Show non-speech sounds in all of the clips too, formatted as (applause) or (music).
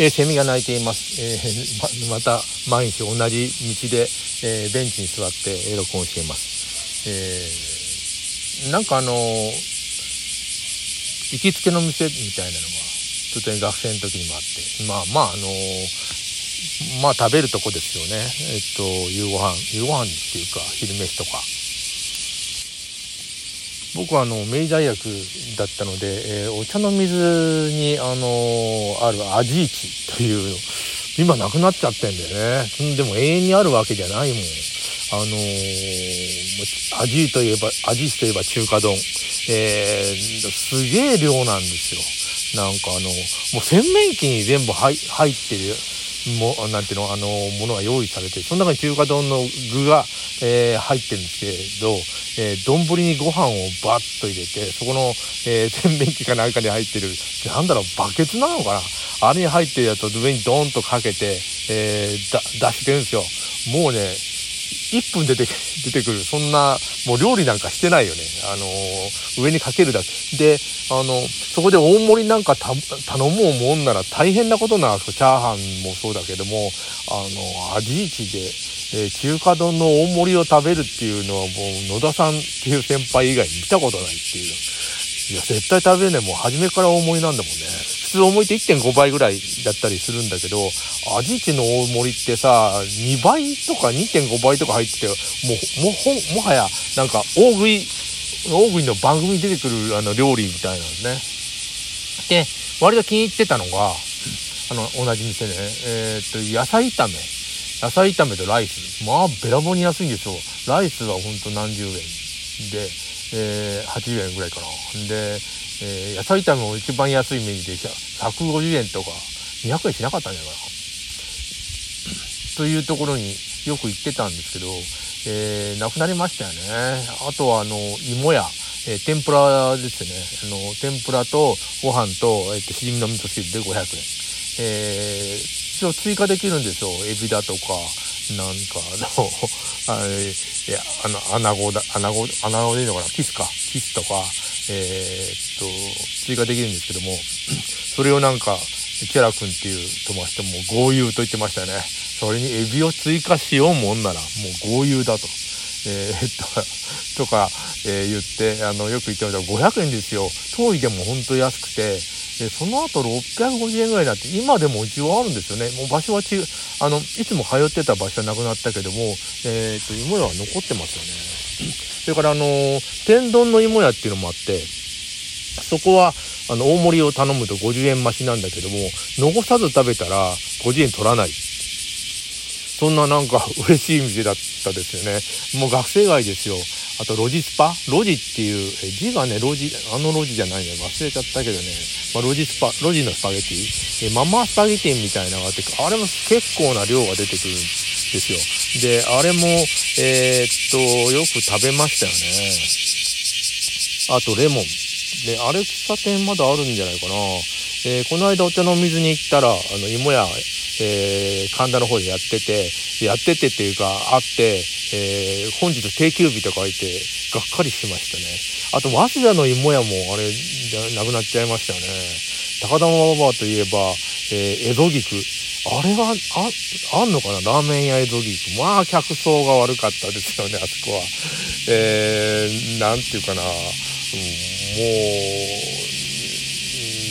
えー、セミが鳴いています。えー、ままた毎日同じ道で、えー、ベンチに座って録音しています。えー、なんかあの行きつけの店みたいなのが、ちょっと学生の時にもあって、まあまああのまあ食べるとこですよね。えっと、夕ご飯、夕ご飯っていうか、昼飯とか。僕はあの明治大学だったので、えー、お茶の水にあのある味市という今なくなっちゃってんだよね。でも永遠にあるわけじゃないもん。あのー、味といえば味市といえば中華丼、えー、すげえ量なんですよ。なんかあのもう洗面器に全部入ってるもなんていうのあのものが用意されてその中に中華丼の具が、えー、入ってるんですけどえー、丼にご飯をバッと入れてそこの、えー、(laughs) 洗面器かなんかに入ってるなんだろうバケツなのかな？あれに入ってるやつを上にドーンとかけて、えー、出してるんですよ。もうね1分出て出てくるそんなもう料理なんかしてないよねあのー、上にかけるだけであのそこで大盛りなんか頼もうもんなら大変なことなんですよチャーハンもそうだけどもあの味市でえー、中華丼の大盛りを食べるっていうのはもう野田さんっていう先輩以外見たことないっていう。いや、絶対食べねえ。もう初めから大盛りなんだもんね。通大盛りって1.5倍ぐらいだったりするんだけど、味市の大盛りってさ、2倍とか2.5倍とか入ってて、もう、も、ほ、もはや、なんか大食い、大食いの番組に出てくるあの料理みたいなんですね。で、割と気に入ってたのが、あの、同じ店ね、えー、っと、野菜炒め。野菜炒めとライス。まあ、べらぼうに安いんですよ。ライスはほんと何十円で、えー、80円ぐらいかな。で、えー、野菜炒めも一番安いメニューで150円とか200円しなかったんじゃないかな。というところによく行ってたんですけど、えー、なくなりましたよね。あとは、あの、芋屋。えー、天ぷらですね。あの、天ぷらとご飯と、えっ、ー、と、しじみの味噌汁で500円。えー、一応追加できるんですよ。エビだとか、なんか、あの、(laughs) あ、いや、あの、アナゴだ、アナゴ、アナゴでいいのかな？キスか。キスとか、えー、っと、追加できるんですけども、(clears throat) それをなんか、キャラ君っていう友達とも合流と言ってましたよね。それにエビを追加しようもんなら、もう合流だと。えー、っと、とか、えー、言って、あの、よく言ってました500円ですよ。遠いでも本当安くて、で、その後650円ぐらいになって、今でも一応あるんですよね。もう場所は違う、あの、いつも通ってた場所はなくなったけども、えっ、ー、と、芋屋は残ってますよね。(clears throat) それから、あの、天丼の芋屋っていうのもあって、そこは、あの、大盛りを頼むと50円増しなんだけども、残さず食べたら50円取らない。そんななんか嬉しい店だったですよね。もう学生街ですよ。あと、ロジスパ？ロジっていう、字がね、ロジ、あのロジじゃないの忘れちゃったけどね、まあ、ロジスパ、ロジのスパゲティ、えママスパゲティみたいなのがあって、あれも結構な量が出てくるんですよ。で、あれも、えー、っと、よく食べましたよね。あと、レモン。で、あれ喫茶店まだあるんじゃないかな。えー、この間お茶の水に行ったら、あの、芋屋、えー、神田の方でやってて、やっててっていうか、あって、えー、本日定休日と書いて、がっかりしましたね。あと、早稲田の芋屋も、あれ、なくなっちゃいましたよね。高田馬場といえば、えー、江戸菊。あれは、あ、あんのかな？ラーメン屋江戸菊。まあ、客層が悪かったですよね、あそこは。えー、なんていうかな、うん、も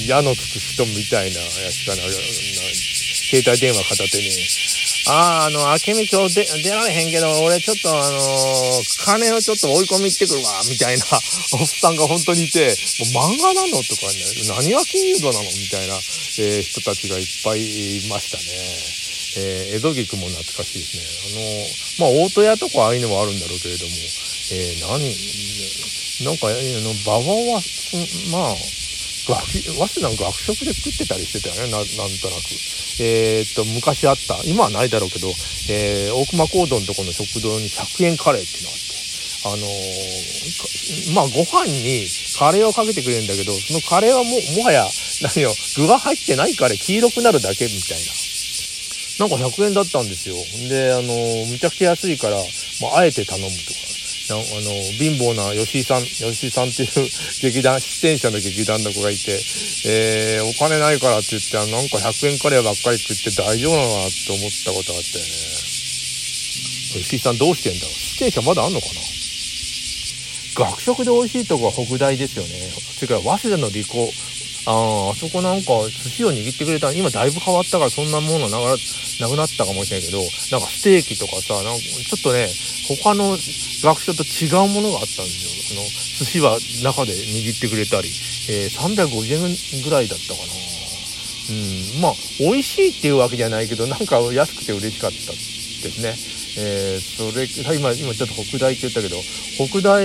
う、矢のつく人みたいなやつかな。携帯電話片手に、ああ、あの、明美町で出られへんけど、俺ちょっとあのー、金をちょっと追い込み行ってくるわ、みたいな (laughs) おっさんが本当にいて、もう漫画なのとかね、何が金融度なのみたいな、えー、人たちがいっぱいいましたね。えー、江戸菊も懐かしいですね。あの、まあ、大戸屋とかああいうのもあるんだろうけれども、えー、何、なんか、あの、馬場は、まあ、学、早稲田の学食で食ってたりしてたよね、ななんとなく。えー、っと、昔あった、今はないだろうけど、えー、大熊講堂のとこの食堂に100円カレーっていうのがあって、あのー、まあ、ご飯にカレーをかけてくれるんだけど、そのカレーはも、もはや、何よ、具が入ってないカレー、黄色くなるだけみたいな。なんか100円だったんですよ。で、あのー、むちゃくちゃ安いから、まあ、あえて頼むと。あの貧乏な吉井さん吉井さんっていう (laughs) 劇団出演者の劇団の子がいて、えー、お金ないからって言ってなんか100円カレーばっかり食って大丈夫なのかなって思ったことがあったよね吉井さんどうしてんだろう？出演者まだあんのかな？学食で美味しいとこは北大ですよね。それから早稲田の理工。ああそこなんか寿司を握ってくれた今だいぶ変わったからそんなものながらなくなったかもしれないけどなんかステーキとかさなんかちょっとね他の学食と違うものがあったんですよ。あの寿司は中で握ってくれたり、えー、350円ぐらいだったかな。うんまあ美味しいっていうわけじゃないけどなんか安くて嬉しかったですね。えー、それ今今ちょっと北大って言ったけど北大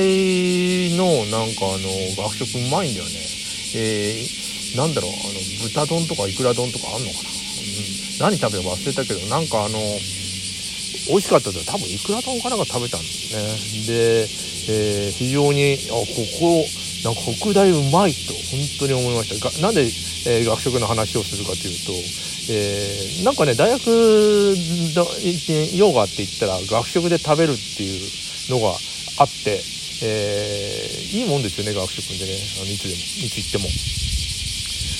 のなんかあの学食うまいんだよね。えー、なんだろうあの豚丼とかいくら丼とかあんのかな、うん、何食べたか忘れたけどなんかあの美味しかったです多分いくら丼かなんか食べたんですね。で、えー、非常にあここなんか北大うまいと本当に思いました。がなんで、えー、学食の話をするかというと、えー、なんかね大学用がって言ったら学食で食べるっていうのがあってえー、いいもんですよね学食でね。あのいつでもいつ行っても。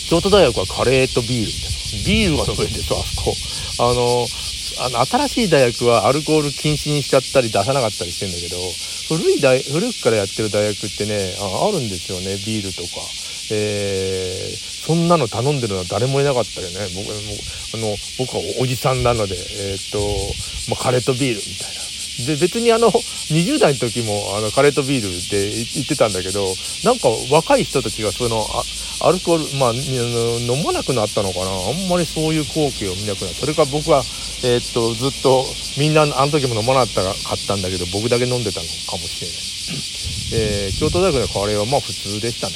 京都大学はカレーとビールみたいな。ビールが飲めるんですよあそこあのあの新しい大学はアルコール禁止にしちゃったり出さなかったりしてんだけど古い大古くからやってる大学ってねああるんですよね。ビールとか、えー、そんなの頼んでるのは誰もいなかったよね。僕あの僕はおじさんなので、えー、っとまあ、カレーとビールみたいな。で別にあの20代の時もあのカレーとビールって言ってたんだけどなんか若い人たちがそのアルコールまあ飲まなくなったのかな？あんまりそういう光景を見なくなった。それか僕は、えー、っとずっとみんなあの時も飲まなかったかったんだけど僕だけ飲んでたのかもしれない、えー、京都大学のカレーはまあ普通でしたね。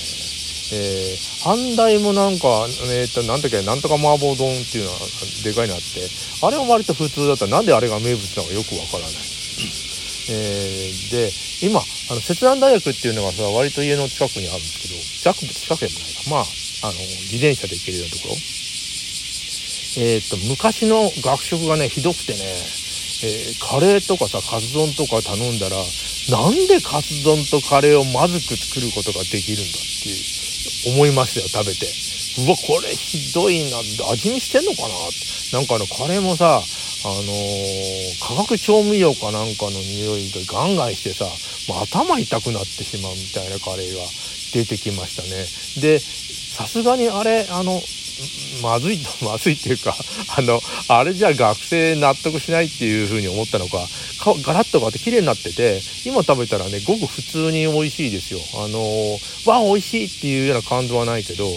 えー、半大もなんか、えー、っと、なんだっけ、なんとか麻婆丼っていうのはでかいのあって、あれは割と普通だった、なんであれが名物なのかよくわからない。えー、で今あの摂南大学っていうのがさ割と家の近くにあるんですけど近く近くでもないか。まああの自転車で行けるようなところ。えっ、と昔の学食がねひどくてね、えー、カレーとかさカツ丼とか頼んだらなんでカツ丼とカレーをまずく作ることができるんだっていう思いましたよ食べて。うわこれひどいな味見してんのかななんかあのカレーもさあのー、化学調味料かなんかの匂いがガンガンしてさ、もう頭痛くなってしまうみたいなカレーが出てきましたね。で、さすがにあれ、あの、まずい、(laughs) まずいっていうか、あの、あれじゃ学生納得しないっていうふうに思ったのか、かガラッと変わって綺麗になってて、今食べたらね、ごく普通に美味しいですよ。あのー、わ、美味しいっていうような感動はないけど、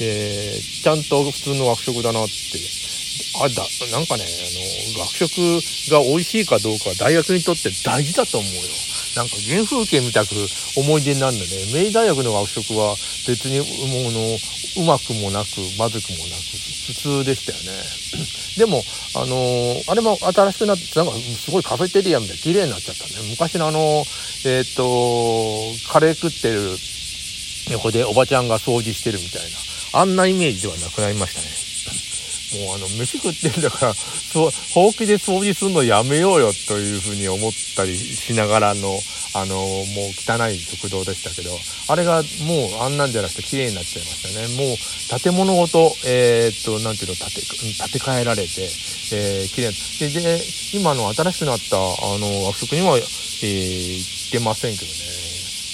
えー、ちゃんと普通の学食だなって。あだなんかねあの学食が美味しいかどうかは大学にとって大事だと思うよ。なんか原風景みたく思い出になるんだね明治大学の学食は別にもうのうまくもなくまずくもなく普通でしたよね。(clears throat) でもあのー、あれも新しくなってなんかすごいカフェテリアみたいな綺麗になっちゃったね。昔のあのえっ、とカレー食ってる横でおばちゃんが掃除してるみたいな。あんなイメージではなくなりましたね。もうあの飯食ってんだからそうほうきで掃除するのやめようよというふうに思ったりしながらのあのもう汚い食堂でしたけどあれがもうあんなんじゃなくて綺麗になっちゃいましたね。もう建物ごとえー、っと何ていうの建て建て替えられて、えー、綺麗でで今の新しくなったあの和食には、えー、行ってませんけどね。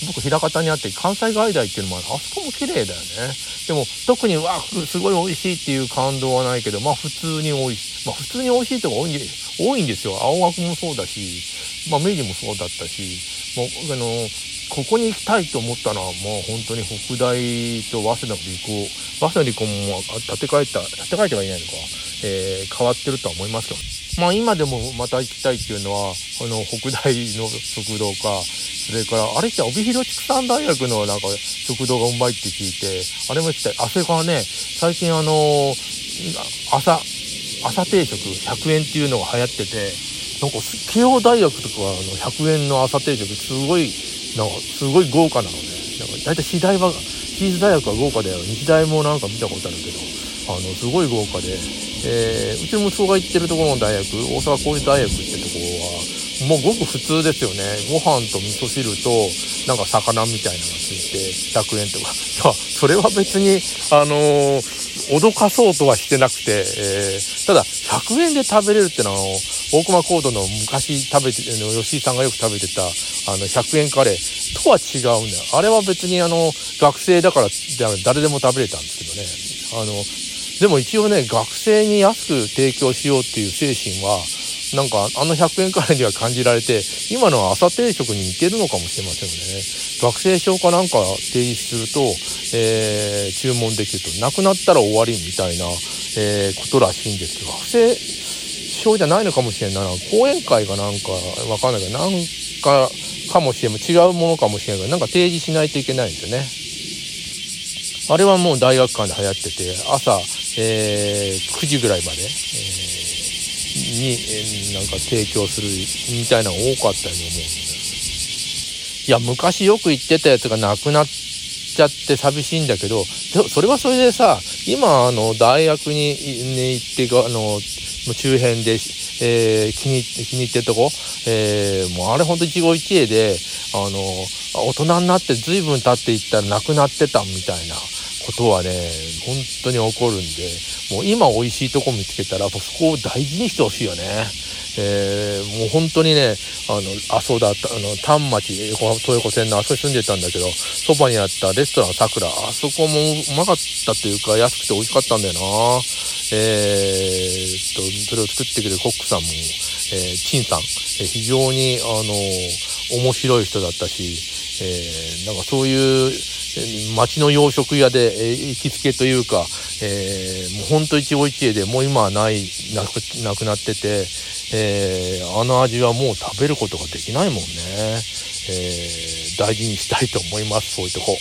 僕枚方にあって関西外大っていうのもある。あそこも綺麗だよね。でも特にわすごい美味しいっていう感動はないけどまあ普通に美味しい。まあ普通に美味しいとこ多いんで多いんですよ。青学もそうだしまあ明治もそうだったしもうあのここに行きたいと思ったのはもう本当に北大と早稲田の理工早稲田理工も建て替えた建て替えてはいないのか、えー、変わってるとは思いますけど。まあ今でもまた行きたいっていうのはあの北大の食堂かそれから、あれって帯広畜産大学のなんか食堂がうまいって聞いて、あれも行きたい。あ、それからね、最近あの朝、朝定食100円っていうのが流行ってて、なんか慶応大学とかあの100円の朝定食すごい、なんかすごい豪華なのね。なんか大体私大は、私立大学は豪華だよ。日大もなんか見たことあるけど、あの、すごい豪華で、えー、うちの息子が行ってるところの大学、大阪公立大学ってところは、もうごく普通ですよね。ご飯と味噌汁となんか魚みたいなのがついて100円とか。(laughs) それは別にあのー、脅かそうとはしてなくて、えー、ただ100円で食べれるってのは大熊コードの昔食べて吉井さんがよく食べてたあの100円カレーとは違うんだよ。あれは別にあの学生だから誰でも食べれたんですけどね。あのでも一応ね学生に安く提供しようっていう精神はなんかあの100円カレーには感じられて今のは朝定食に似てるのかもしれませんよね。学生証かなんか提出すると、えー、注文できるとなくなったら終わりみたいな、えー、ことらしいんですけど学生証じゃないのかもしれんな。いな講演会がなんかわかんないけどなんかかもしれない違うものかもしれないけどなんか提示しないといけないんですよね。あれはもう大学館で流行ってて朝、えー、9時ぐらいまで、えーに、えなんか提供するみたいなのが多かったように思うんです。いや昔よく言ってたやつがなくなっちゃって寂しいんだけどそれはそれでさ今あの大学に、ね、行ってあの周辺で、えー、気に気に入ってるとこ、えー、もうあれほんと一期一会であの大人になって随分経っていったらなくなってたみたいなことはね本当に起こるんでもう今美味しいとこ見つけたらそこを大事にしてほしいよね。えー、もう本当にね、あの、あ、そうだ、あの、丹町、東横線のあそこに住んでたんだけど、そばにあったレストランさくら、あそこもうまかったというか、安くて美味しかったんだよな。えー、っと、それを作ってくれるコックさんも、えー、陳さん、えー、非常に、あの、面白い人だったし、えー、なんかそういう、町の洋食屋で、えー、行きつけというか、えー、もうほんと一期一会でもう今はないなくなくなってて、えー、あの味はもう食べることができないもんね、えー、大事にしたいと思いますそういうとこ。